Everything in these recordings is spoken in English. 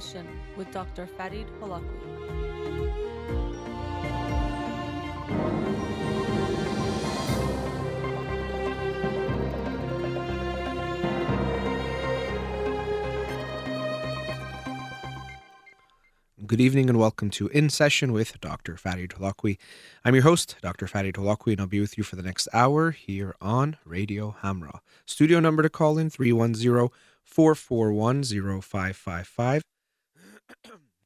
Session with Dr. Farid Holakouee. Good evening and welcome to In Session with Dr. Farid Holakouee. I'm your host, Dr. Farid Holakouee, and I'll be with you for the next hour here on Radio Hamrah. Studio number to call in 310 441 0555.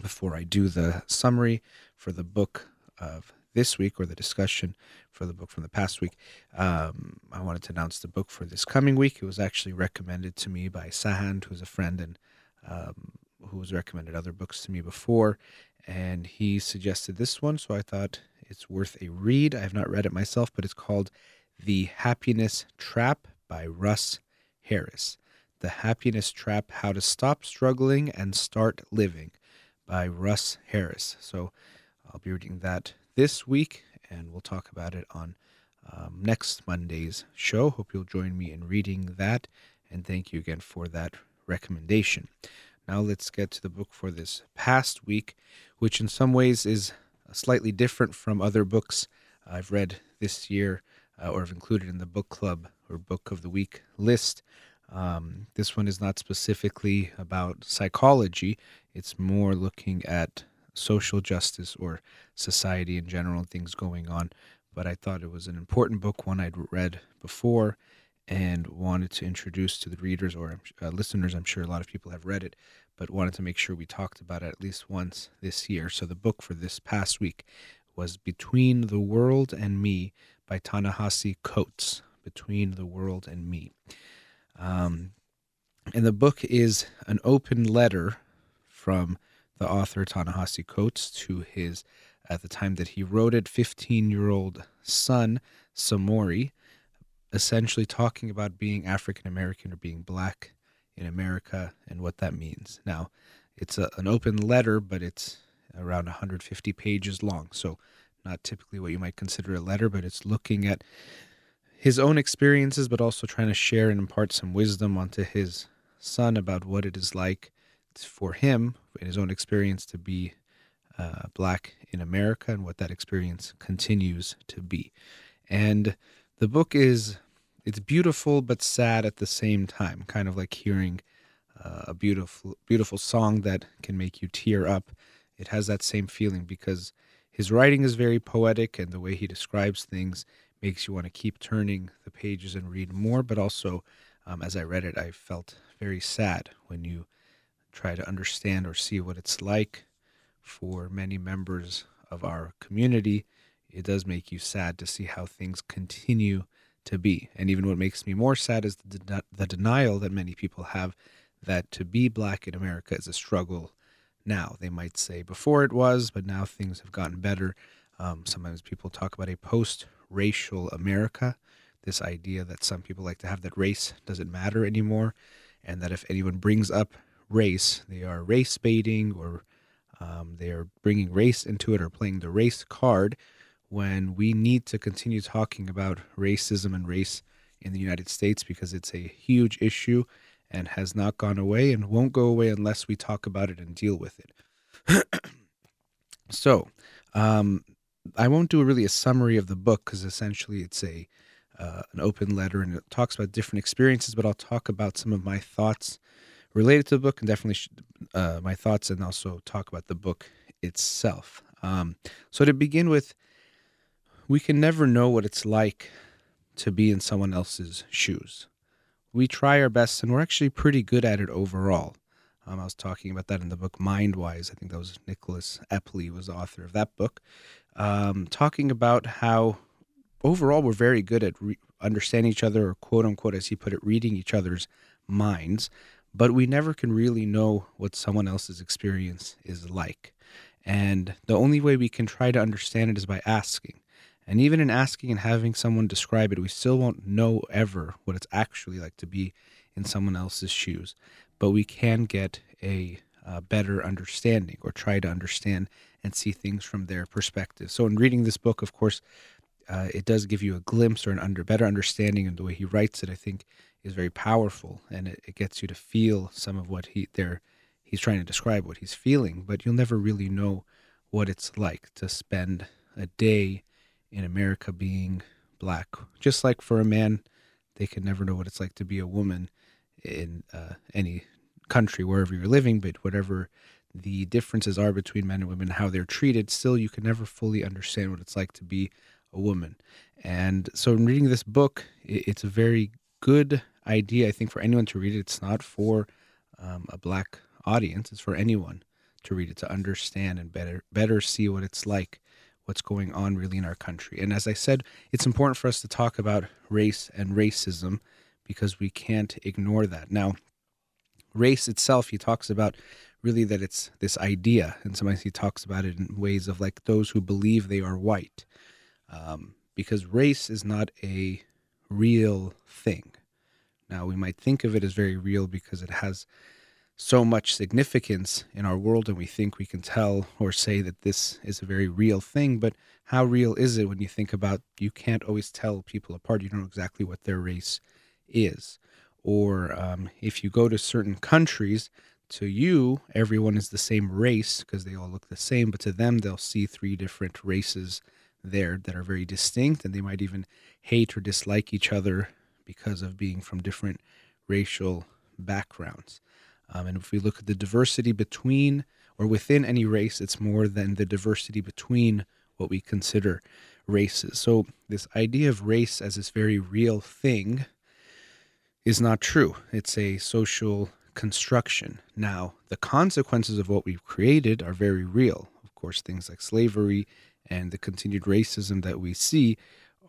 before I do the summary for the book of this week or the discussion for the book from the past week, um, I wanted to announce the book for this coming week. It was actually recommended to me by Sahand, who's a friend and um, who has recommended other books to me before, and he suggested this one, so I thought it's worth a read. I have not read it myself, but it's called The Happiness Trap by Russ Harris. The Happiness Trap How to Stop Struggling and Start Living by Russ Harris. So I'll be reading that this week, and we'll talk about it on um, next Monday's show. Hope you'll join me in reading that, and thank you again for that recommendation. Now let's get to the book for this past week, which in some ways is slightly different from other books I've read this year uh, or have included in the book club or book of the week list. Um, this one is not specifically about psychology, it's more looking at social justice or society in general, things going on. But I thought it was an important book, one I'd read before and wanted to introduce to the readers or uh, listeners. I'm sure a lot of people have read it, but wanted to make sure we talked about it at least once this year. So the book for this past week was Between the World and Me by Ta-Nehisi Coates. Between the World and Me. Um, and the book is an open letter from the author Ta-Nehisi Coates to his, at the time that he wrote it, 15 year old son, Samori, essentially talking about being African American or being black in America and what that means. Now, it's a, an open letter, but it's around 150 pages long. So, not typically what you might consider a letter, but it's looking at his own experiences, but also trying to share and impart some wisdom onto his son about what it is like for him, in his own experience, to be uh, black in America and what that experience continues to be. And the book is it's beautiful but sad at the same time, kind of like hearing uh, a beautiful beautiful song that can make you tear up. It has that same feeling because his writing is very poetic and the way he describes things makes you want to keep turning the pages and read more. But also, um, as I read it, I felt very sad when you try to understand or see what it's like for many members of our community. It does make you sad to see how things continue to be. And even what makes me more sad is the, de- the denial that many people have that to be black in America is a struggle now. They might say before it was, but now things have gotten better. Um, sometimes people talk about a post racial America, this idea that some people like to have that race doesn't matter anymore, and that if anyone brings up race, they are race baiting or um, they are bringing race into it or playing the race card when we need to continue talking about racism and race in the United States because it's a huge issue and has not gone away and won't go away unless we talk about it and deal with it. so, um, I won't do really a summary of the book because essentially it's a uh, an open letter and it talks about different experiences. But I'll talk about some of my thoughts related to the book and definitely uh, my thoughts and also talk about the book itself. Um, so to begin with, we can never know what it's like to be in someone else's shoes. We try our best and we're actually pretty good at it overall. Um, I was talking about that in the book Mindwise. I think that was Nicholas Epley was the author of that book um, talking about how overall we're very good at re- understanding each other, or quote unquote, as he put it, reading each other's minds. but we never can really know what someone else's experience is like. And the only way we can try to understand it is by asking. And even in asking and having someone describe it, we still won't know ever what it's actually like to be in someone else's shoes. But we can get a, a better understanding or try to understand and see things from their perspective. So, in reading this book, of course, uh, it does give you a glimpse or an under better understanding, and the way he writes it, I think, is very powerful, and it, it gets you to feel some of what he there he's trying to describe what he's feeling. But you'll never really know what it's like to spend a day in America being black. Just like for a man, they can never know what it's like to be a woman in uh, any country wherever you're living, but whatever the differences are between men and women, how they're treated, still you can never fully understand what it's like to be a woman. And so, in reading this book, it's a very good idea, I think, for anyone to read it. It's not for um, a black audience; it's for anyone to read it to understand and better better see what it's like, what's going on really in our country. And as I said, it's important for us to talk about race and racism because we can't ignore that. Now, race itself, he talks about really that it's this idea, and sometimes he talks about it in ways of like those who believe they are white, um, because race is not a real thing. Now, we might think of it as very real because it has so much significance in our world, and we think we can tell or say that this is a very real thing. But how real is it when you think about you can't always tell people apart? You don't know exactly what their race is. Or um, if you go to certain countries, to you, everyone is the same race because they all look the same, but to them, they'll see three different races there that are very distinct, and they might even hate or dislike each other because of being from different racial backgrounds. Um, and if we look at the diversity between or within any race, it's more than the diversity between what we consider races. So, this idea of race as this very real thing is not true. It's a social construction. Now, the consequences of what we've created are very real. Of course, things like slavery and the continued racism that we see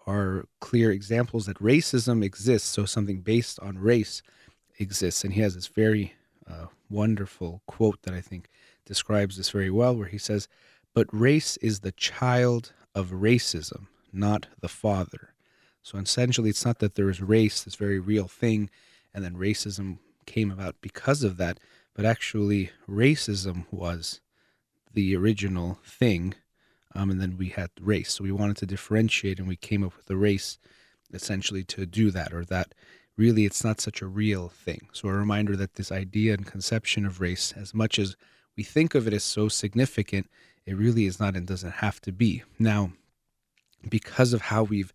are clear examples that racism exists. So, something based on race exists. And he has this very uh, wonderful quote that I think describes this very well, where he says, But race is the child of racism, not the father. So essentially, it's not that there is race, this very real thing, and then racism came about because of that, but actually, racism was the original thing, um, and then we had race. So we wanted to differentiate, and we came up with the race essentially to do that, or that really it's not such a real thing. So a reminder that this idea and conception of race, as much as we think of it as so significant, it really is not and doesn't have to be. Now, because of how we've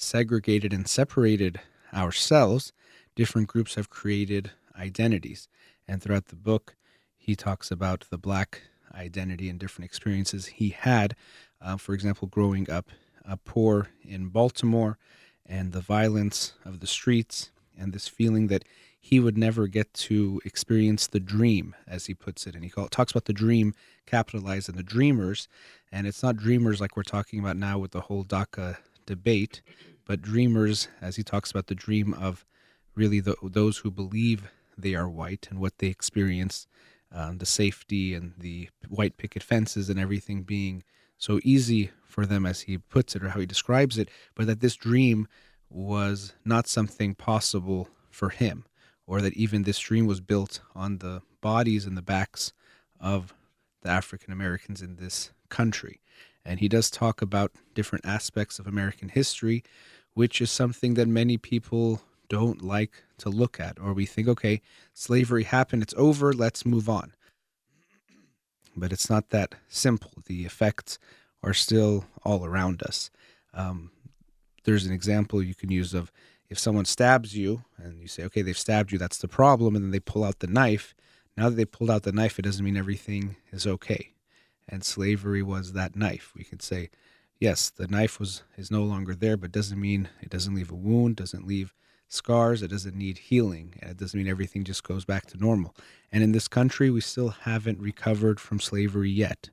segregated and separated ourselves, different groups have created identities. And throughout the book, he talks about the black identity and different experiences he had. Uh, for example, growing up uh, poor in Baltimore and the violence of the streets and this feeling that he would never get to experience the dream, as he puts it. And he call, talks about the dream capitalized and the dreamers. And it's not dreamers like we're talking about now with the whole DACA debate, but dreamers, as he talks about the dream of really the, those who believe they are white and what they experience, um, the safety and the white picket fences and everything being so easy for them, as he puts it or how he describes it, but that this dream was not something possible for him, or that even this dream was built on the bodies and the backs of the African Americans in this country. And he does talk about different aspects of American history which is something that many people don't like to look at, or we think, okay, slavery happened, it's over, let's move on. But it's not that simple. The effects are still all around us. Um, there's an example you can use of if someone stabs you and you say, okay, they've stabbed you, that's the problem, and then they pull out the knife. Now that they pulled out the knife, it doesn't mean everything is okay. And slavery was that knife. We could say, yes, the knife was is no longer there, but doesn't mean it doesn't leave a wound, doesn't leave scars, it doesn't need healing, and it doesn't mean everything just goes back to normal. And in this country, we still haven't recovered from slavery yet.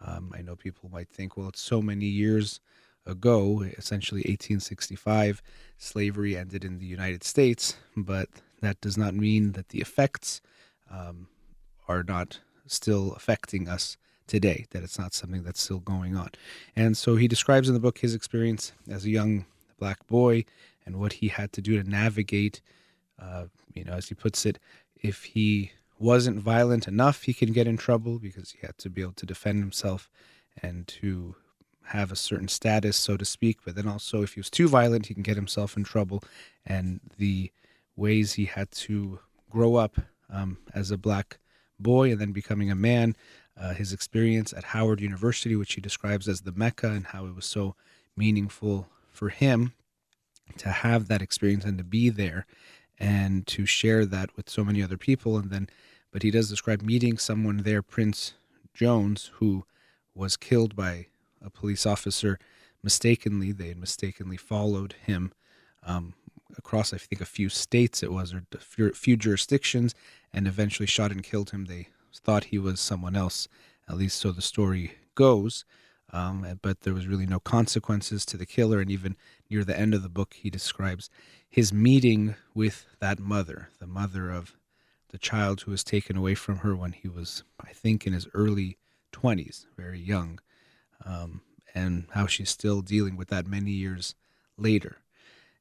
Um, I know people might think, well, it's so many years ago, essentially 1865, slavery ended in the United States, but that does not mean that the effects um, are not still affecting us today, that it's not something that's still going on. And so he describes in the book his experience as a young black boy and what he had to do to navigate, uh, you know, as he puts it, if he wasn't violent enough, he can get in trouble because he had to be able to defend himself and to have a certain status, so to speak. But then also, if he was too violent, he can get himself in trouble. And the ways he had to grow up um, as a black boy and then becoming a man, uh, his experience at Howard University, which he describes as the Mecca, and how it was so meaningful for him to have that experience and to be there and to share that with so many other people. And then, but he does describe meeting someone there, Prince Jones, who was killed by a police officer mistakenly. They had mistakenly followed him um, across, I think, a few states it was, or a few jurisdictions, and eventually shot and killed him. They thought he was someone else, at least so the story goes. Um, but there was really no consequences to the killer. And even near the end of the book, he describes his meeting with that mother, the mother of the child who was taken away from her when he was, I think, in his early 20s, very young, um, and how she's still dealing with that many years later.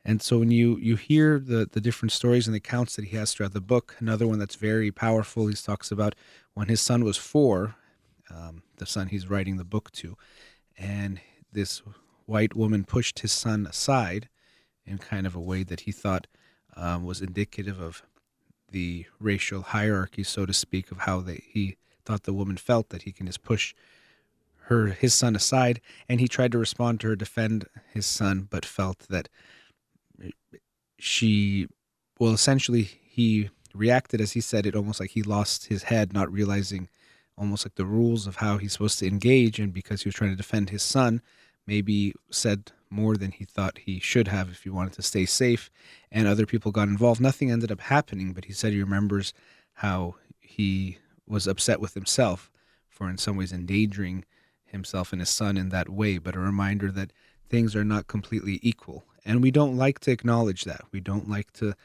And so when you you hear the the different stories and the accounts that he has throughout the book, another one that's very powerful, he talks about when his son was four, um, the son he's writing the book to, and this white woman pushed his son aside in kind of a way that he thought um, was indicative of the racial hierarchy, so to speak, of how they, he thought the woman felt that he can just push her his son aside, and he tried to respond to her, defend his son, but felt that she, well, essentially he reacted as he said it, almost like he lost his head, not realizing almost like the rules of how he's supposed to engage, and because he was trying to defend his son, maybe said more than he thought he should have if he wanted to stay safe, and other people got involved. Nothing ended up happening, but he said he remembers how he was upset with himself for, in some ways, endangering himself and his son in that way, but a reminder that things are not completely equal. And we don't like to acknowledge that. We don't like to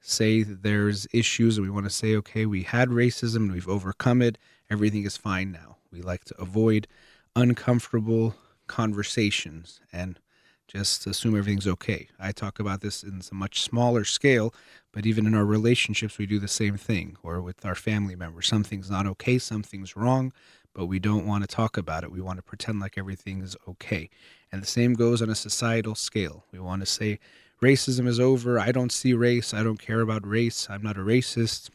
say there's issues and we want to say, okay, we had racism and we've overcome it. Everything is fine now. We like to avoid uncomfortable conversations and just assume everything's okay. I talk about this in a much smaller scale, but even in our relationships, we do the same thing, or with our family members. Something's not okay, something's wrong, but we don't want to talk about it. We want to pretend like everything is okay. And the same goes on a societal scale. We want to say, racism is over. I don't see race. I don't care about race. I'm not a racist.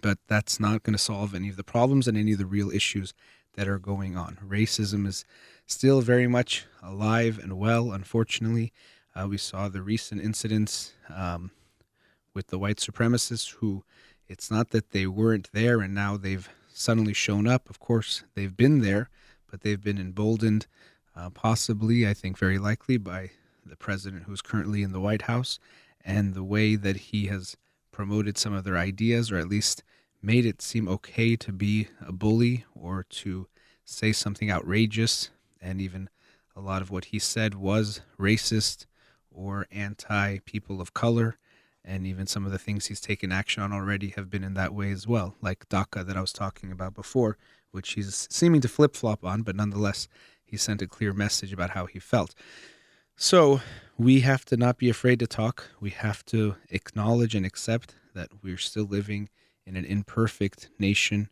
But that's not going to solve any of the problems and any of the real issues that are going on. Racism is still very much alive and well, unfortunately. Uh, we saw the recent incidents um, with the white supremacists who it's not that they weren't there and now they've suddenly shown up. Of course, they've been there, but they've been emboldened, uh, possibly, I think very likely, by the president who's currently in the White House and the way that he has promoted some of their ideas or at least made it seem okay to be a bully or to say something outrageous. And even a lot of what he said was racist or anti people of color. And even some of the things he's taken action on already have been in that way as well, like DACA that I was talking about before, which he's seeming to flip flop on, but nonetheless, he sent a clear message about how he felt. So we have to not be afraid to talk. We have to acknowledge and accept that we're still living in an imperfect nation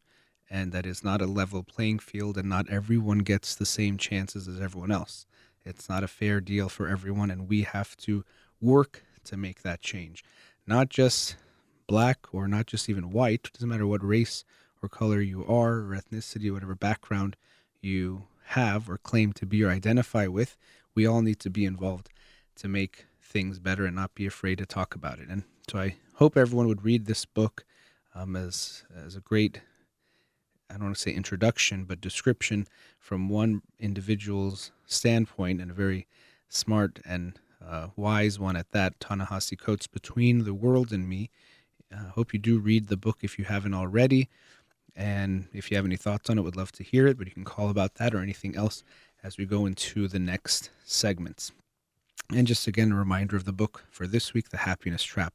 and that is not a level playing field and not everyone gets the same chances as everyone else. It's not a fair deal for everyone and we have to work to make that change. Not just black or not just even white, it doesn't matter what race or color you are or ethnicity, whatever background you have or claim to be or identify with, we all need to be involved to make things better and not be afraid to talk about it. And so I hope everyone would read this book um, as as a great I don't want to say introduction, but description from one individual's standpoint and a very smart and wise one at that. Ta-Nehisi Coates, Between the World and Me. I uh, hope you do read the book if you haven't already. And if you have any thoughts on it, would love to hear it, but you can call about that or anything else as we go into the next segments. And just again, a reminder of the book for this week, The Happiness Trap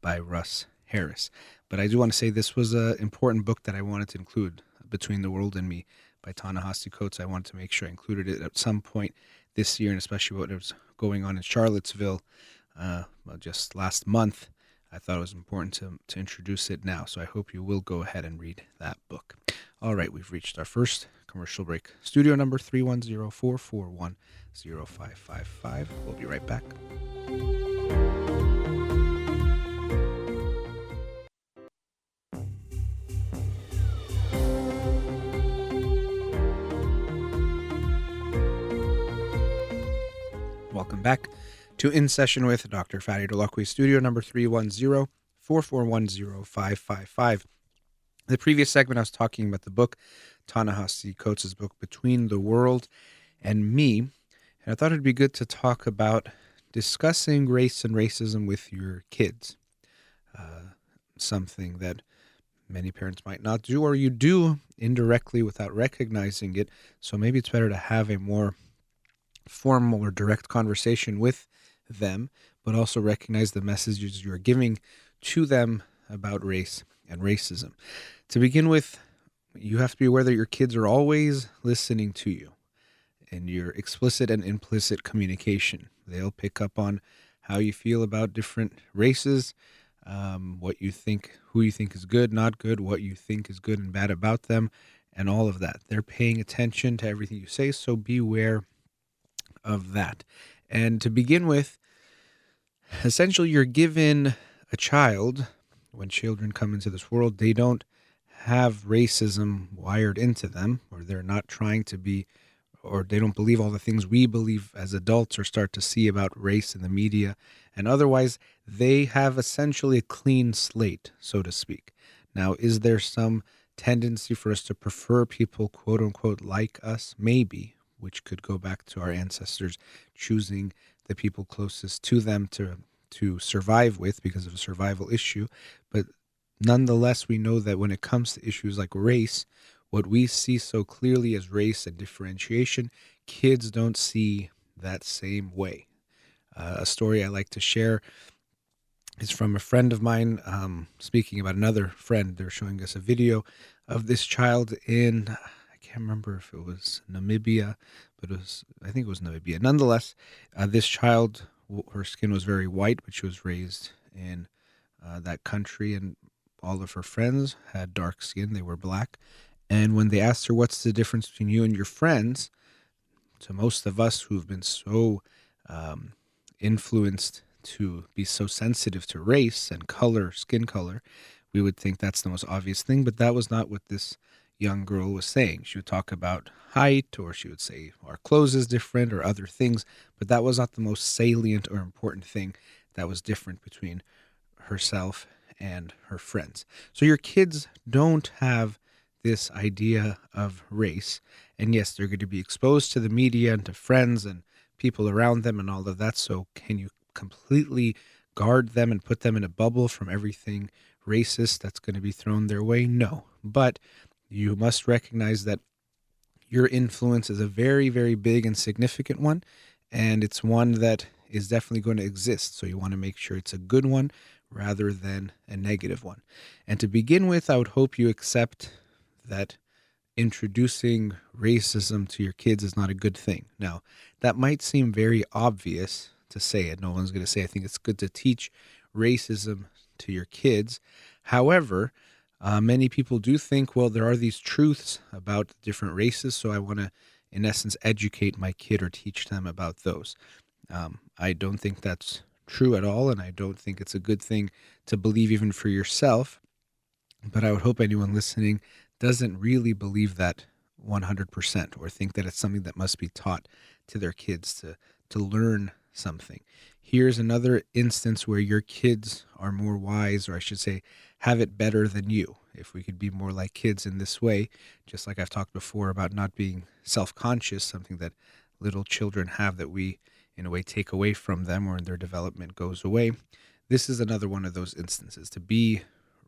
by Russ Harris. But I do want to say this was an important book that I wanted to include, Between the World and Me by Ta-Nehisi Coates. I wanted to make sure I included it at some point this year, and especially what was going on in Charlottesville uh, just last month. I thought it was important to, to introduce it now. So I hope you will go ahead and read that book. All right, we've reached our first commercial break. Studio number 310 441 0555. We'll be right back. Welcome back to In Session with Dr. Fadi Holakouee, studio number 310 441 0555. The previous segment, I was talking about the book, Ta-Nehisi Coates' book, Between the World and Me. And I thought it'd be good to talk about discussing race and racism with your kids. Uh, something that many parents might not do, or you do indirectly without recognizing it. So maybe it's better to have a more formal or direct conversation with them, but also recognize the messages you're giving to them about race and racism. To begin with, you have to be aware that your kids are always listening to you in your explicit and implicit communication. They'll pick up on how you feel about different races, um, what you think, who you think is good, not good, what you think is good and bad about them, and all of that. They're paying attention to everything you say, so beware of that. And to begin with, essentially, you're given a child, when children come into this world, they don't have racism wired into them, or they're not trying to be, or they don't believe all the things we believe as adults or start to see about race in the media. And otherwise, they have essentially a clean slate, so to speak. Now, is there some tendency for us to prefer people, quote unquote, like us? Maybe which could go back to our ancestors choosing the people closest to them to to survive with because of a survival issue. But nonetheless, we know that when it comes to issues like race, what we see so clearly as race and differentiation, kids don't see that same way. Uh, a story I like to share is from a friend of mine um, speaking about another friend. They're showing us a video of this child in can't remember if it was Namibia, but it was I think it was Namibia. Nonetheless, uh, this child, her skin was very white, but she was raised in uh, that country, and all of her friends had dark skin. They were black, and when they asked her, "What's the difference between you and your friends?" to most of us who've been so um, influenced to be so sensitive to race and color, skin color, we would think that's the most obvious thing, but that was not what this young girl was saying. She would talk about height, or she would say our clothes is different, or other things, but that was not the most salient or important thing that was different between herself and her friends. So your kids don't have this idea of race. And yes, they're going to be exposed to the media and to friends and people around them and all of that. So can you completely guard them and put them in a bubble from everything racist that's going to be thrown their way? No. But you must recognize that your influence is a very, very big and significant one, and it's one that is definitely going to exist. So you want to make sure it's a good one rather than a negative one. And to begin with, I would hope you accept that introducing racism to your kids is not a good thing. Now, that might seem very obvious to say it. No one's going to say, I think it's good to teach racism to your kids. However, uh, many people do think, well, there are these truths about different races, so I want to, in essence, educate my kid or teach them about those. Um, I don't think that's true at all, and I don't think it's a good thing to believe even for yourself. But I would hope anyone listening doesn't really believe that 100% or think that it's something that must be taught to their kids to, to learn something. Here's another instance where your kids are more wise, or I should say, have it better than you. If we could be more like kids in this way, just like I've talked before about not being self conscious, something that little children have that we, in a way, take away from them or in their development goes away. This is another one of those instances. To be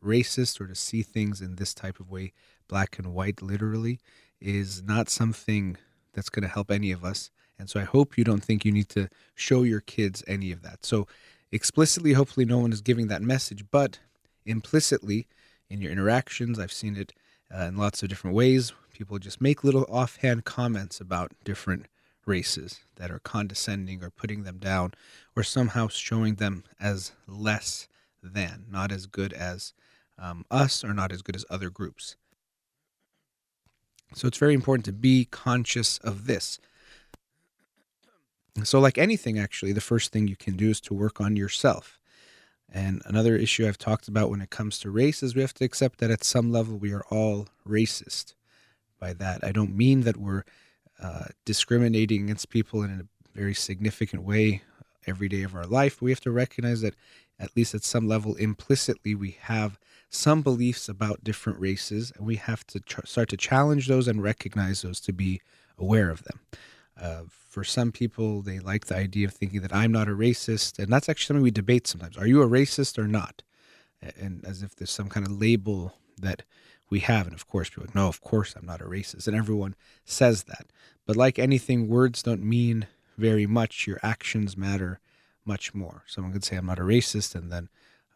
racist or to see things in this type of way, black and white, literally, is not something that's going to help any of us. And so I hope you don't think you need to show your kids any of that. So explicitly, hopefully, no one is giving that message, but implicitly in your interactions. I've seen it uh, in lots of different ways. People just make little offhand comments about different races that are condescending or putting them down or somehow showing them as less than, not as good as um, us or not as good as other groups. So it's very important to be conscious of this. So, like anything, actually, the first thing you can do is to work on yourself. And another issue I've talked about when it comes to race is we have to accept that at some level we are all racist. By that, I don't mean that we're uh, discriminating against people in a very significant way every day of our life. We have to recognize that, at least at some level, implicitly, we have some beliefs about different races, and we have to tr- start to challenge those and recognize those to be aware of them. Uh, for some people, they like the idea of thinking that I'm not a racist, and that's actually something we debate sometimes. Are you a racist or not? And as if there's some kind of label that we have. And of course, people are like, no, of course I'm not a racist. And everyone says that. But like anything, words don't mean very much. Your actions matter much more. Someone could say, I'm not a racist, and then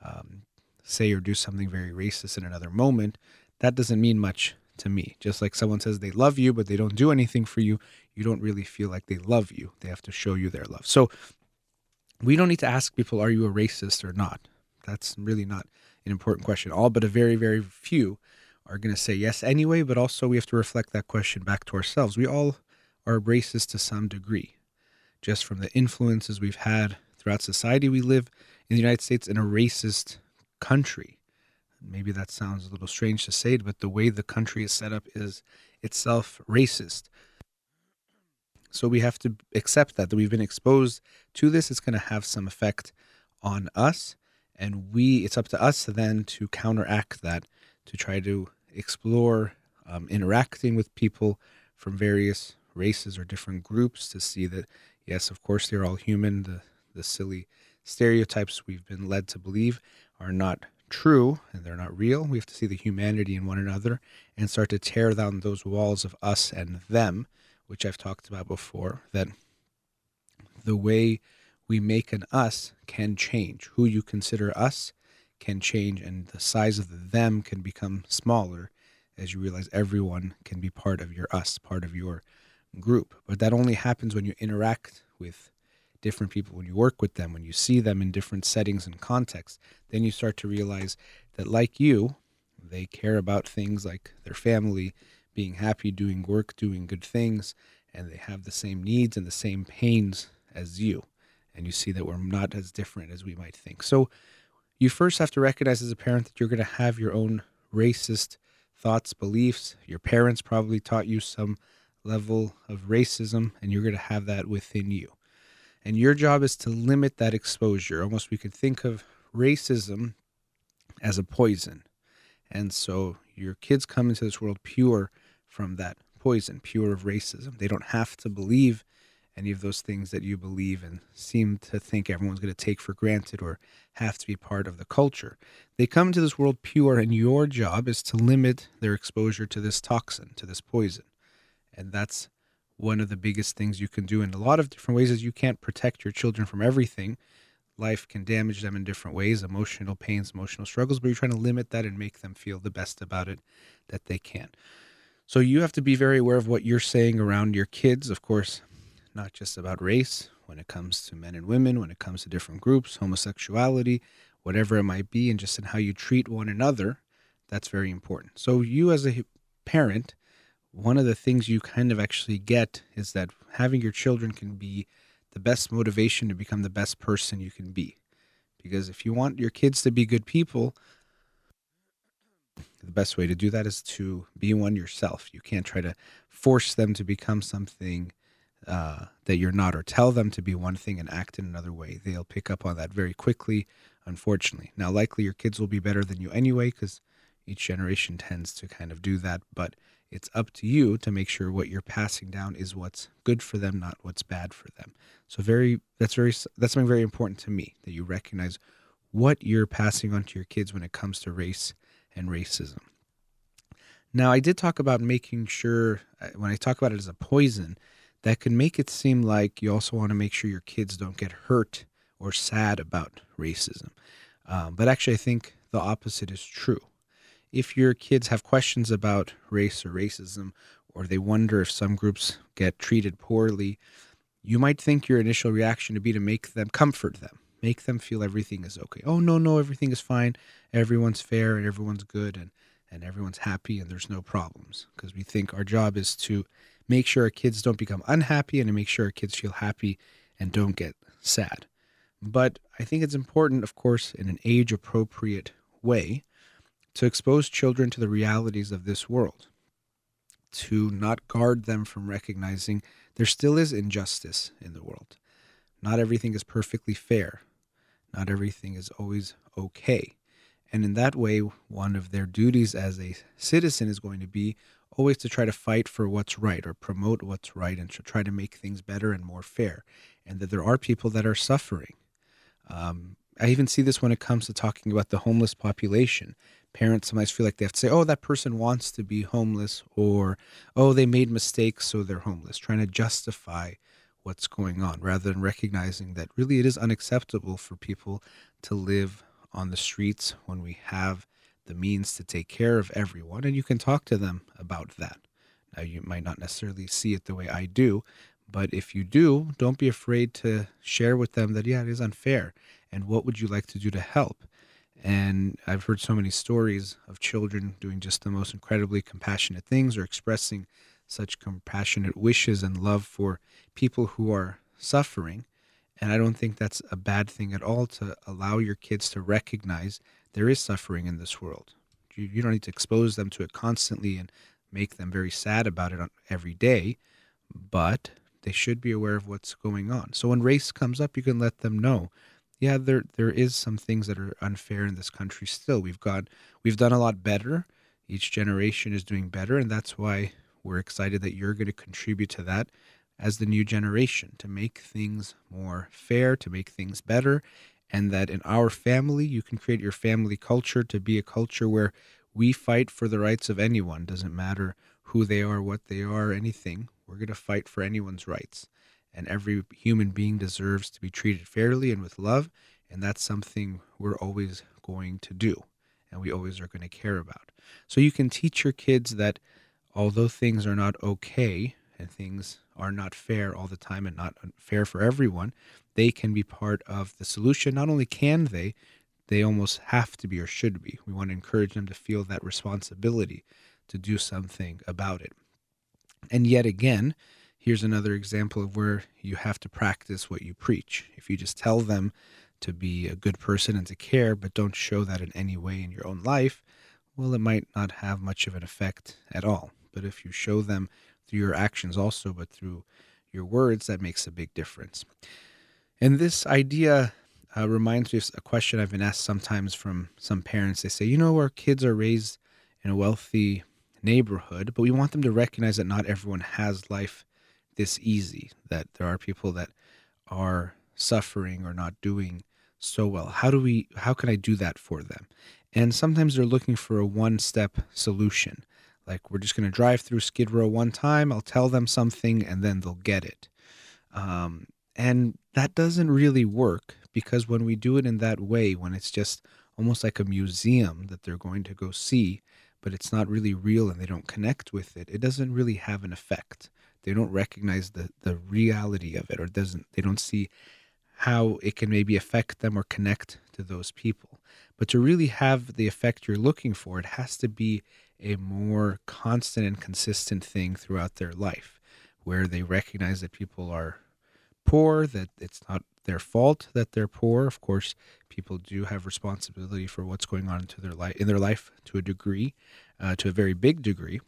um, say or do something very racist in another moment. That doesn't mean much to me. Just like someone says they love you, but they don't do anything for you, you don't really feel like they love you. They have to show you their love. So we don't need to ask people, are you a racist or not? That's really not an important question. All but a very, very few are going to say yes anyway, but also we have to reflect that question back to ourselves. We all are racist to some degree, just from the influences we've had throughout society. We live in the United States in a racist country. Maybe that sounds a little strange to say, but the way the country is set up is itself racist. So we have to accept that that we've been exposed to this. It's going to have some effect on us, and we. It's up to us then to counteract that to try to explore um, interacting with people from various races or different groups to see that, yes, of course, they're all human. The, the silly stereotypes we've been led to believe are not true and they're not real. We have to see the humanity in one another and start to tear down those walls of us and them, which I've talked about before, that the way we make an us can change. Who you consider us can change and the size of the them can become smaller as you realize everyone can be part of your us, part of your group. But that only happens when you interact with different people, when you work with them, when you see them in different settings and contexts. Then you start to realize that, like you, they care about things like their family, being happy, doing work, doing good things, and they have the same needs and the same pains as you. And you see that we're not as different as we might think. So, you first have to recognize as a parent that you're going to have your own racist thoughts, beliefs. Your parents probably taught you some level of racism, and you're going to have that within you. And your job is to limit that exposure. Almost we could think of racism as a poison. And so your kids come into this world pure from that poison, pure of racism. They don't have to believe any of those things that you believe and seem to think everyone's going to take for granted or have to be part of the culture. They come into this world pure, and your job is to limit their exposure to this toxin, to this poison. And that's one of the biggest things you can do in a lot of different ways is you can't protect your children from everything. Life can damage them in different ways, emotional pains, emotional struggles, but you're trying to limit that and make them feel the best about it that they can. So you have to be very aware of what you're saying around your kids. Of course, not just about race, when it comes to men and women, when it comes to different groups, homosexuality, whatever it might be, and just in how you treat one another, that's very important. So, you as a parent, one of the things you kind of actually get is that having your children can be the best motivation to become the best person you can be. Because if you want your kids to be good people, the best way to do that is to be one yourself. You can't try to force them to become something uh, that you're not, or tell them to be one thing and act in another way. They'll pick up on that very quickly, unfortunately. Now, likely your kids will be better than you anyway, because each generation tends to kind of do that, but it's up to you to make sure what you're passing down is what's good for them, not what's bad for them. So, very that's very that's something very important to me that you recognize what you're passing on to your kids when it comes to race and racism. Now, I did talk about making sure uh, when I talk about it as a poison that can make it seem like you also want to make sure your kids don't get hurt or sad about racism. Um, but actually, I think the opposite is true. If your kids have questions about race or racism, or they wonder if some groups get treated poorly, you might think your initial reaction to be to make them comfort them, make them feel everything is okay. Oh, no, no, everything is fine. Everyone's fair and everyone's good and, and everyone's happy and there's no problems. Because we think our job is to make sure our kids don't become unhappy and to make sure our kids feel happy and don't get sad. But I think it's important, of course, in an age appropriate way to expose children to the realities of this world, to not guard them from recognizing there still is injustice in the world. Not everything is perfectly fair, not everything is always okay. And in that way, one of their duties as a citizen is going to be always to try to fight for what's right or promote what's right and to try to make things better and more fair. And that there are people that are suffering. Um, I even see this when it comes to talking about the homeless population. Parents sometimes feel like they have to say, oh, that person wants to be homeless, or oh, they made mistakes, so they're homeless, trying to justify what's going on rather than recognizing that really it is unacceptable for people to live on the streets when we have the means to take care of everyone. And you can talk to them about that. Now, you might not necessarily see it the way I do, but if you do, don't be afraid to share with them that, yeah, it is unfair. And what would you like to do to help? And I've heard so many stories of children doing just the most incredibly compassionate things or expressing such compassionate wishes and love for people who are suffering. And I don't think that's a bad thing at all to allow your kids to recognize there is suffering in this world. You, you don't need to expose them to it constantly and make them very sad about it every day, but they should be aware of what's going on. So when race comes up, you can let them know. Yeah, there there is some things that are unfair in this country still. We've got we've done a lot better. Each generation is doing better, and that's why we're excited that you're going to contribute to that as the new generation to make things more fair, to make things better, and that in our family, you can create your family culture to be a culture where we fight for the rights of anyone. Doesn't matter who they are, what they are, anything. We're going to fight for anyone's rights. And every human being deserves to be treated fairly and with love. And that's something we're always going to do and we always are going to care about. So you can teach your kids that although things are not okay and things are not fair all the time and not fair for everyone, they can be part of the solution. Not only can they, they almost have to be or should be. We want to encourage them to feel that responsibility to do something about it. And yet again, here's another example of where you have to practice what you preach. If you just tell them to be a good person and to care, but don't show that in any way in your own life, well, it might not have much of an effect at all. But if you show them through your actions also, but through your words, that makes a big difference. And this idea uh, reminds me of a question I've been asked sometimes from some parents. They say, you know, our kids are raised in a wealthy neighborhood, but we want them to recognize that not everyone has life this easy, that there are people that are suffering or not doing so well. How do we how can I do that for them? And sometimes they're looking for a one-step solution. Like we're just going to drive through Skid Row one time, I'll tell them something and then they'll get it. Um, and that doesn't really work because when we do it in that way, when it's just almost like a museum that they're going to go see, but it's not really real and they don't connect with it, it doesn't really have an effect. They don't recognize the, the reality of it or doesn't they don't see how it can maybe affect them or connect to those people. But to really have the effect you're looking for, it has to be a more constant and consistent thing throughout their life where they recognize that people are poor, that it's not their fault that they're poor. Of course, people do have responsibility for what's going on into their life in their life to a degree, uh, to a very big degree.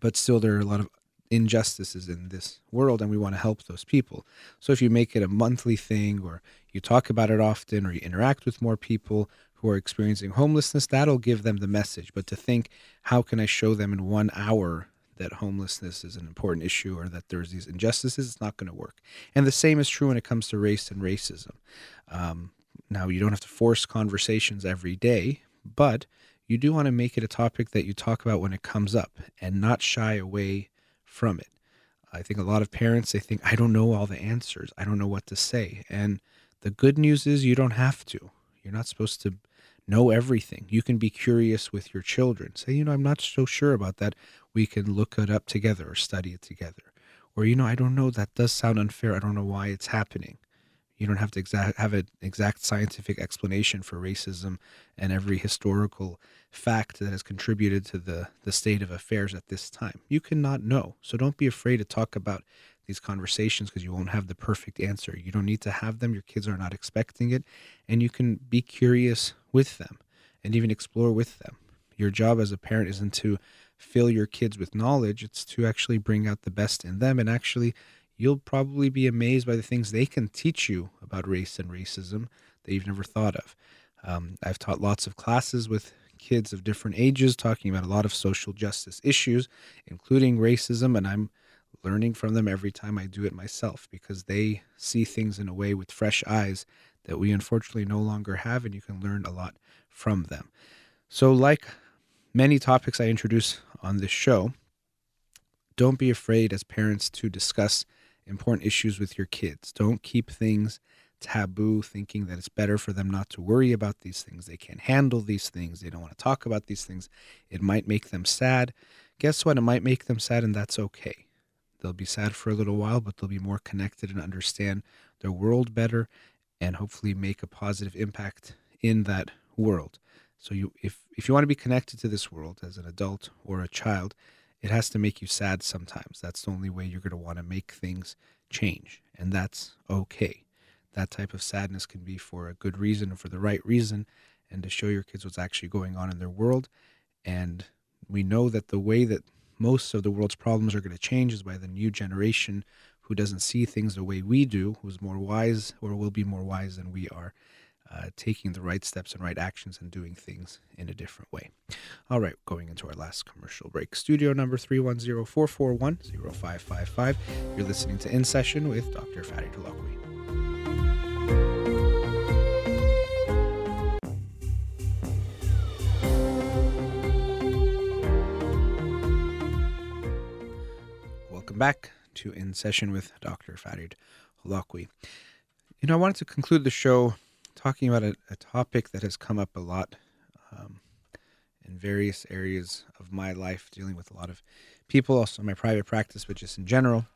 But still, there are a lot of injustices in this world, and we want to help those people. So, if you make it a monthly thing, or you talk about it often, or you interact with more people who are experiencing homelessness, that'll give them the message. But to think, how can I show them in one hour that homelessness is an important issue or that there's these injustices, it's not going to work. And the same is true when it comes to race and racism. Um, now, you don't have to force conversations every day, but you do want to make it a topic that you talk about when it comes up and not shy away from it. I think a lot of parents they think I don't know all the answers. I don't know what to say. And the good news is you don't have to. You're not supposed to know everything. You can be curious with your children. Say, you know, I'm not so sure about that. We can look it up together or study it together. Or, you know, I don't know. That does sound unfair. I don't know why it's happening. You don't have to exact, have an exact scientific explanation for racism and every historical fact that has contributed to the, the state of affairs at this time. You cannot know. So don't be afraid to talk about these conversations because you won't have the perfect answer. You don't need to have them. Your kids are not expecting it. And you can be curious with them and even explore with them. Your job as a parent isn't to fill your kids with knowledge, it's to actually bring out the best in them. And actually, you'll probably be amazed by the things they can teach you about race and racism that you've never thought of. Um, I've taught lots of classes with kids of different ages talking about a lot of social justice issues, including racism, and I'm learning from them every time I do it myself because they see things in a way with fresh eyes that we unfortunately no longer have, and you can learn a lot from them. So, like many topics I introduce on this show, don't be afraid as parents to discuss important issues with your kids. Don't keep things taboo, thinking that it's better for them not to worry about these things. They can't handle these things. They don't want to talk about these things. It might make them sad. Guess what? It might make them sad, and that's okay. They'll be sad for a little while, but they'll be more connected and understand their world better and hopefully make a positive impact in that world. So you if if you want to be connected to this world as an adult or a child, it has to make you sad sometimes. That's the only way you're going to want to make things change, and that's okay. That type of sadness can be for a good reason for the right reason and to show your kids what's actually going on in their world. And we know that the way that most of the world's problems are going to change is by the new generation who doesn't see things the way we do, who's more wise or will be more wise than we are, uh, taking the right steps and right actions and doing things in a different way. All right, going into our last commercial break. Studio number 310 441 0555. You're listening to In Session with Dr. Farid Holakouee. Welcome back to In Session with Dr. Farid Holakouee. You know, I wanted to conclude the show talking about a, a topic that has come up a lot um, in various areas of my life, dealing with a lot of people, also in my private practice, but just in general.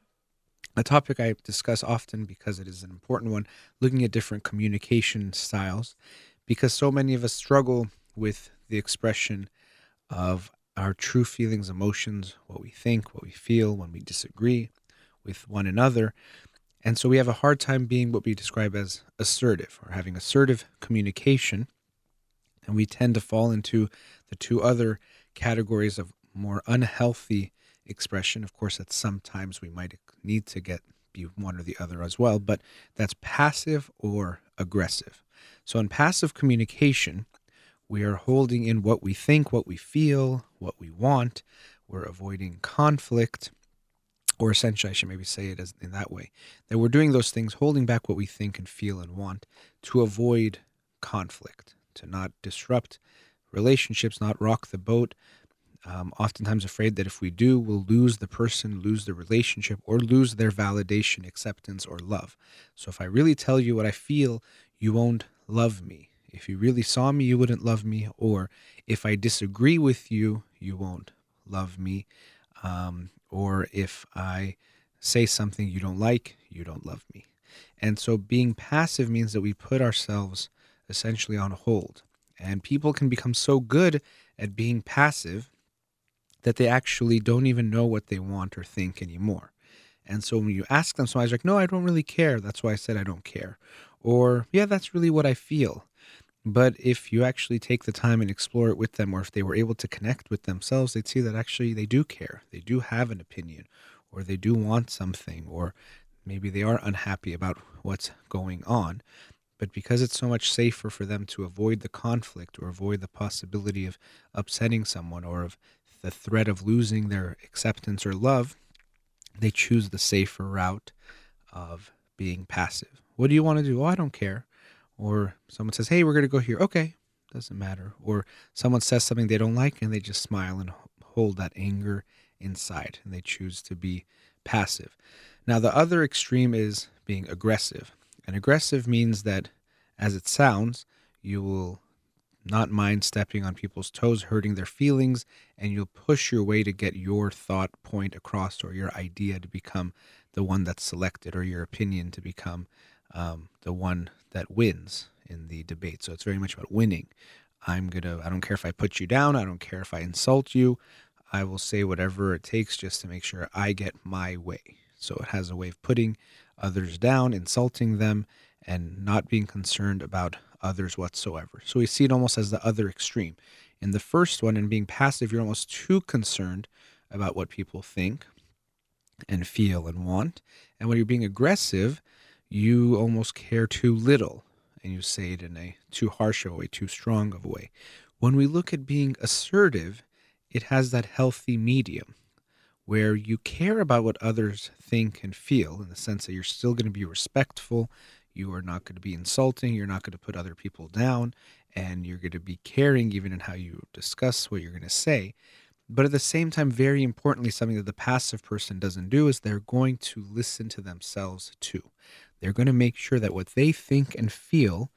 A topic I discuss often because it is an important one, looking at different communication styles, because so many of us struggle with the expression of our true feelings, emotions, what we think, what we feel when we disagree, with one another. And so we have a hard time being what we describe as assertive or having assertive communication. And we tend to fall into the two other categories of more unhealthy expression. Of course, at sometimes we might need to get be one or the other as well, but that's passive or aggressive. So in passive communication, we are holding in what we think, what we feel, what we want. We're avoiding conflict or essentially I should maybe say it as in that way, that we're doing those things, holding back what we think and feel and want to avoid conflict, to not disrupt relationships, not rock the boat. Um, oftentimes afraid that if we do, we'll lose the person, lose the relationship, or lose their validation, acceptance, or love. So if I really tell you what I feel, you won't love me. If you really saw me, you wouldn't love me. Or if I disagree with you, you won't love me. Um, or if I say something you don't like, you don't love me. And so being passive means that we put ourselves essentially on hold. And people can become so good at being passive that they actually don't even know what they want or think anymore. And so when you ask them, somebody's like, no, I don't really care. That's why I said I don't care. Or, yeah, that's really what I feel. But if you actually take the time and explore it with them, or if they were able to connect with themselves, they'd see that actually they do care. They do have an opinion, or they do want something, or maybe they are unhappy about what's going on. But because it's so much safer for them to avoid the conflict or avoid the possibility of upsetting someone or of the threat of losing their acceptance or love, they choose the safer route of being passive. What do you want to do? Oh, I don't care. Or someone says, hey, we're going to go here. Okay, doesn't matter. Or someone says something they don't like and they just smile and hold that anger inside and they choose to be passive. Now, the other extreme is being aggressive. And aggressive means that, as it sounds, you will not mind stepping on people's toes, hurting their feelings, and you'll push your way to get your thought point across or your idea to become the one that's selected or your opinion to become um, the one that wins in the debate. So it's very much about winning. I'm going to, I don't care if I put you down, I don't care if I insult you. I will say whatever it takes just to make sure I get my way. So it has a way of putting others down, insulting them, and not being concerned about others whatsoever. So we see it almost as the other extreme. In the first one, in being passive, you're almost too concerned about what people think and feel and want. And when you're being aggressive, you almost care too little and you say it in a too harsh of a way, too strong of a way. When we look at being assertive, it has that healthy medium where you care about what others think and feel in the sense that you're still going to be respectful, you are not going to be insulting. You're not going to put other people down. And you're going to be caring even in how you discuss what you're going to say. But at the same time, very importantly, something that the passive person doesn't do is they're going to listen to themselves too. They're going to make sure that what they think and feel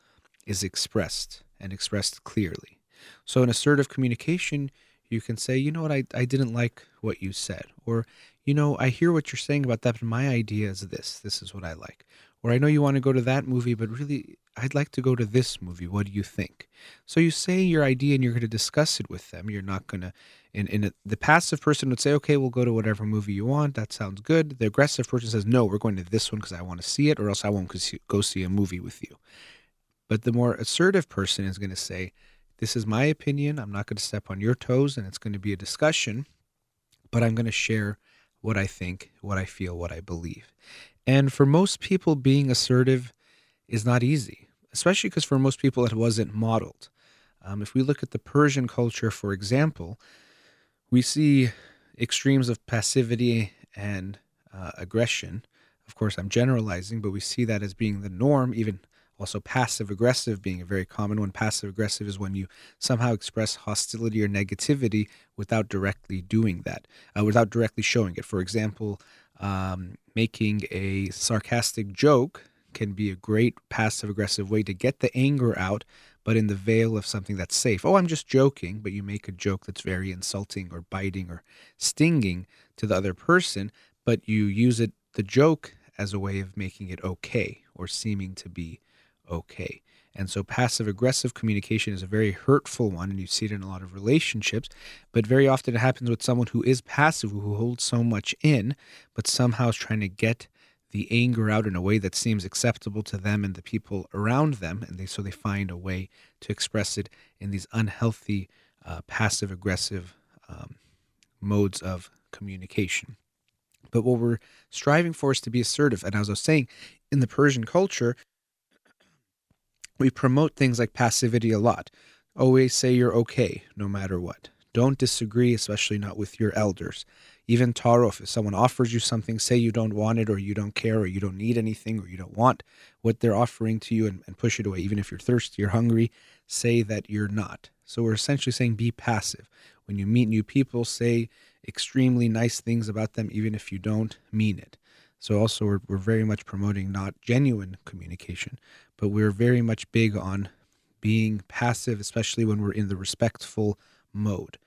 is expressed and expressed clearly. So, in assertive communication, you can say, you know what, I, I didn't like what you said. Or, you know, I hear what you're saying about that, but my idea is this. This is what I like. Or I know you want to go to that movie, but really, I'd like to go to this movie. What do you think? So you say your idea and you're going to discuss it with them. You're not going to, in, in a, the passive person would say, okay, we'll go to whatever movie you want. That sounds good. The aggressive person says, no, we're going to this one because I want to see it, or else I won't go see a movie with you. But the more assertive person is going to say, this is my opinion. I'm not going to step on your toes, and it's going to be a discussion, but I'm going to share what I think, what I feel, what I believe. And for most people, being assertive is not easy, especially because for most people, it wasn't modeled. Um, if we look at the Persian culture, for example, we see extremes of passivity and uh, aggression. Of course, I'm generalizing, but we see that as being the norm, even also passive aggressive being a very common one. Passive aggressive is when you somehow express hostility or negativity without directly doing that, uh, without directly showing it. For example, um, making a sarcastic joke can be a great passive aggressive way to get the anger out, but in the veil of something that's safe. Oh, I'm just joking, but you make a joke that's very insulting or biting or stinging to the other person, but you use it, the joke, as a way of making it okay or seeming to be okay. And so passive aggressive communication is a very hurtful one, and you see it in a lot of relationships. But very often it happens with someone who is passive, who holds so much in, but somehow is trying to get the anger out in a way that seems acceptable to them and the people around them. And they, so they find a way to express it in these unhealthy, uh, passive aggressive um, modes of communication. But what we're striving for is to be assertive. And as I was saying, in the Persian culture, we promote things like passivity a lot. Always say you're okay, no matter what. Don't disagree, especially not with your elders. Even tarof, if someone offers you something, say you don't want it or you don't care or you don't need anything or you don't want what they're offering to you and, and push it away. Even if you're thirsty or hungry, say that you're not. So we're essentially saying be passive. When you meet new people, say extremely nice things about them, even if you don't mean it. So also we're, we're very much promoting not genuine communication, but we're very much big on being passive, especially when we're in the respectful mode.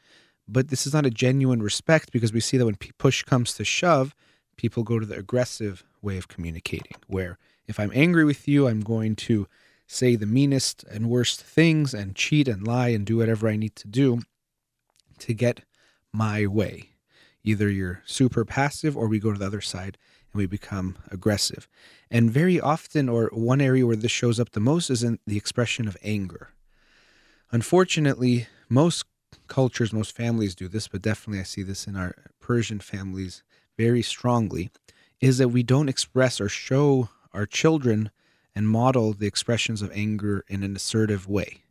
But this is not a genuine respect because we see that when push comes to shove, people go to the aggressive way of communicating, where if I'm angry with you, I'm going to say the meanest and worst things and cheat and lie and do whatever I need to do to get my way. Either you're super passive or we go to the other side and we become aggressive. And very often, or one area where this shows up the most, is in the expression of anger. Unfortunately, most cultures, most families do this, but definitely I see this in our Persian families very strongly, is that we don't express or show our children and model the expressions of anger in an assertive way.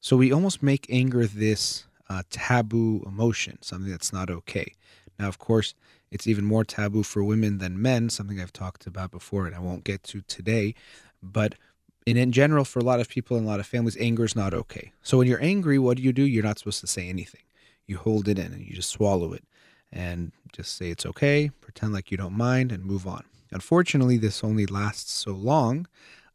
So we almost make anger this uh, taboo emotion, something that's not okay. Now, of course, it's even more taboo for women than men, something I've talked about before and I won't get to today. But in, in general, for a lot of people and a lot of families, anger is not okay. So when you're angry, what do you do? You're not supposed to say anything. You hold it in and you just swallow it and just say it's okay, pretend like you don't mind, and move on. Unfortunately, this only lasts so long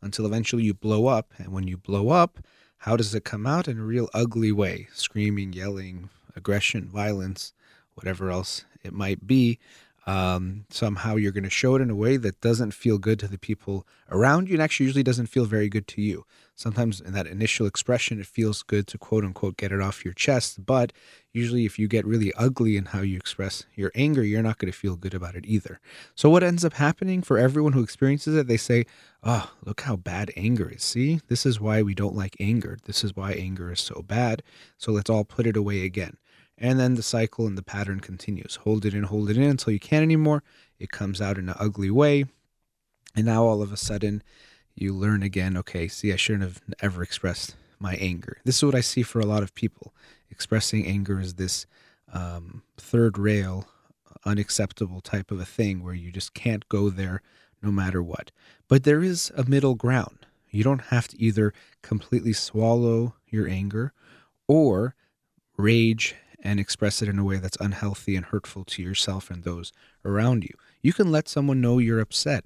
until eventually you blow up. And when you blow up, How does it come out? In a real ugly way screaming, yelling, aggression, violence, whatever else it might be. Um, somehow you're going to show it in a way that doesn't feel good to the people around you and actually usually doesn't feel very good to you. Sometimes in that initial expression, it feels good to quote unquote get it off your chest. But usually, if you get really ugly in how you express your anger, you're not going to feel good about it either. So, what ends up happening for everyone who experiences it, they say, Oh, look how bad anger is. See, this is why we don't like anger. This is why anger is so bad. So, let's all put it away again. And then the cycle and the pattern continues. Hold it in, hold it in until you can't anymore. It comes out in an ugly way. And now all of a sudden, you learn again okay, see, I shouldn't have ever expressed my anger. This is what I see for a lot of people. Expressing anger is this um, third rail, unacceptable type of a thing where you just can't go there no matter what. But there is a middle ground. You don't have to either completely swallow your anger or rage and express it in a way that's unhealthy and hurtful to yourself and those around you. You can let someone know you're upset.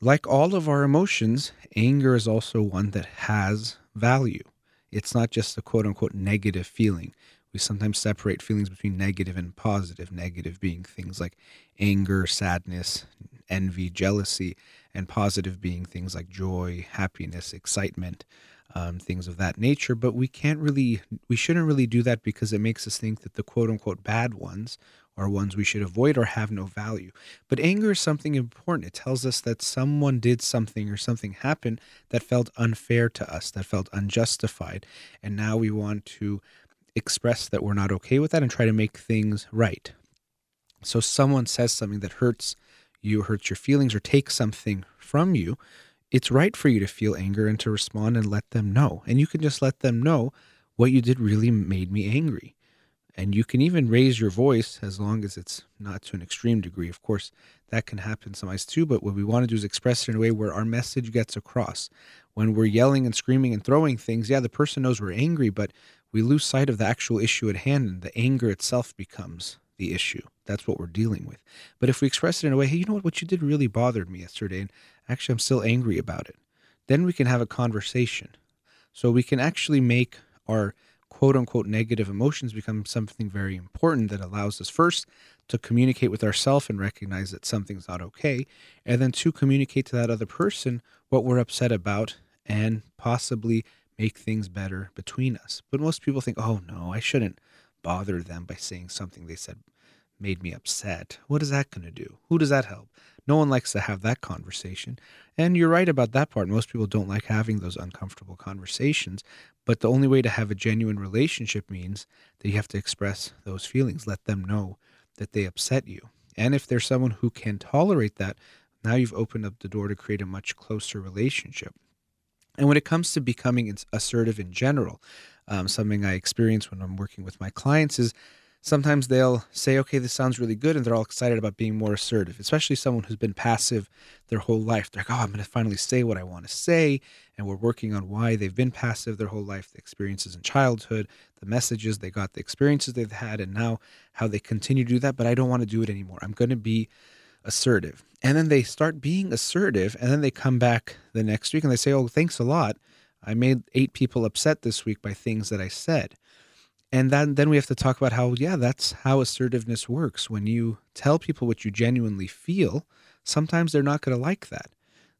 Like all of our emotions, anger is also one that has value. It's not just a quote unquote negative feeling. We sometimes separate feelings between negative and positive, negative being things like anger, sadness, envy, jealousy, and positive being things like joy, happiness, excitement um, things of that nature. But we can't really, we shouldn't really do that because it makes us think that the quote unquote bad ones are ones we should avoid or have no value. But anger is something important. It tells us that someone did something or something happened that felt unfair to us, that felt unjustified. And now we want to express that we're not okay with that and try to make things right. So someone says something that hurts you, hurts your feelings, or takes something from you it's right for you to feel anger and to respond and let them know. And you can just let them know what you did really made me angry. And you can even raise your voice as long as it's not to an extreme degree. Of course, that can happen sometimes too, but what we want to do is express it in a way where our message gets across. When we're yelling and screaming and throwing things, yeah, the person knows we're angry, but we lose sight of the actual issue at hand and the anger itself becomes the issue. That's what we're dealing with. But if we express it in a way, hey, you know what, what you did really bothered me yesterday, and actually I'm still angry about it, then we can have a conversation. So we can actually make our quote unquote negative emotions become something very important that allows us first to communicate with ourselves and recognize that something's not okay, and then to communicate to that other person what we're upset about and possibly make things better between us. But most people think, oh no, I shouldn't bother them by saying something they said made me upset. What is that going to do? Who does that help? No one likes to have that conversation. And you're right about that part. Most people don't like having those uncomfortable conversations. But the only way to have a genuine relationship means that you have to express those feelings, let them know that they upset you. And if there's someone who can tolerate that, now you've opened up the door to create a much closer relationship. And when it comes to becoming assertive in general, um, something I experience when I'm working with my clients is sometimes they'll say, okay, this sounds really good. And they're all excited about being more assertive, especially someone who's been passive their whole life. They're like, oh, I'm going to finally say what I want to say. And we're working on why they've been passive their whole life, the experiences in childhood, the messages they got, the experiences they've had, and now how they continue to do that. But I don't want to do it anymore. I'm going to be assertive. And then they start being assertive. And then they come back the next week and they say, oh, thanks a lot. I made eight people upset this week by things that I said. And then, then we have to talk about how, yeah, that's how assertiveness works. When you tell people what you genuinely feel, sometimes they're not going to like that.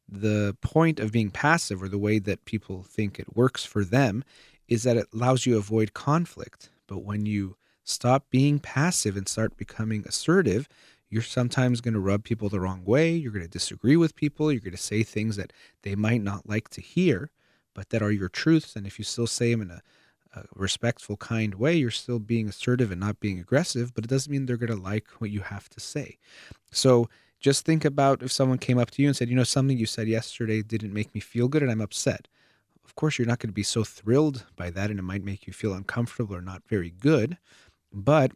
The point of being passive, or the way that people think it works for them, is that it allows you to avoid conflict. But when you stop being passive and start becoming assertive, you're sometimes going to rub people the wrong way. You're going to disagree with people. You're going to say things that they might not like to hear but that are your truths. And if you still say them in a, a respectful, kind way, you're still being assertive and not being aggressive, but it doesn't mean they're going to like what you have to say. So just think about if someone came up to you and said, you know, something you said yesterday didn't make me feel good and I'm upset. Of course, you're not going to be so thrilled by that and it might make you feel uncomfortable or not very good. But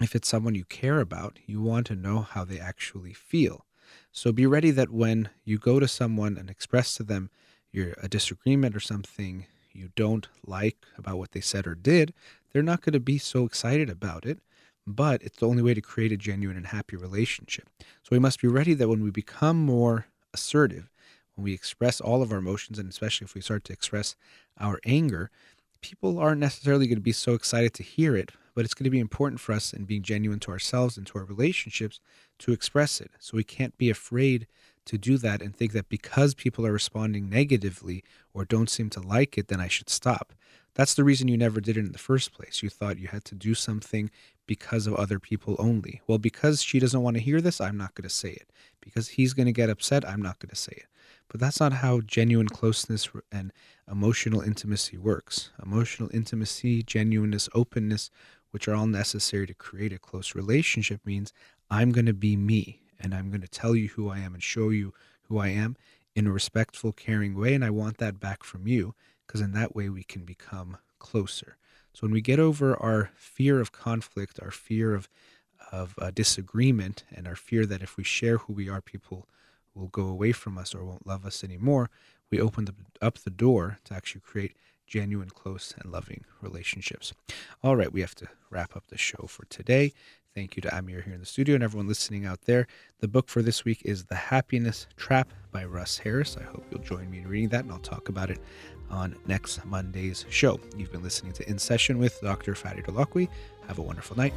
if it's someone you care about, you want to know how they actually feel. So be ready that when you go to someone and express to them you're a disagreement or something you don't like about what they said or did, they're not going to be so excited about it. But it's the only way to create a genuine and happy relationship. So we must be ready that when we become more assertive, when we express all of our emotions, and especially if we start to express our anger, people aren't necessarily going to be so excited to hear it, but it's going to be important for us in being genuine to ourselves and to our relationships to express it. So we can't be afraid to do that and think that because people are responding negatively or don't seem to like it, then I should stop. That's the reason you never did it in the first place. You thought you had to do something because of other people only. Well, because she doesn't want to hear this, I'm not going to say it. Because he's going to get upset, I'm not going to say it. But that's not how genuine closeness and emotional intimacy works. Emotional intimacy, genuineness, openness, which are all necessary to create a close relationship, means I'm going to be me and I'm going to tell you who I am and show you who I am in a respectful, caring way. And I want that back from you because in that way we can become closer. So when we get over our fear of conflict, our fear of of uh, disagreement, and our fear that if we share who we are, people will go away from us or won't love us anymore, we open the, up the door to actually create genuine, close, and loving relationships. All right, we have to wrap up the show for today. Thank you to Amir here in the studio and everyone listening out there. The book for this week is The Happiness Trap by Russ Harris. I hope you'll join me in reading that, and I'll talk about it on next Monday's show. You've been listening to In Session with Dr. Farid Holakouee. Have a wonderful night.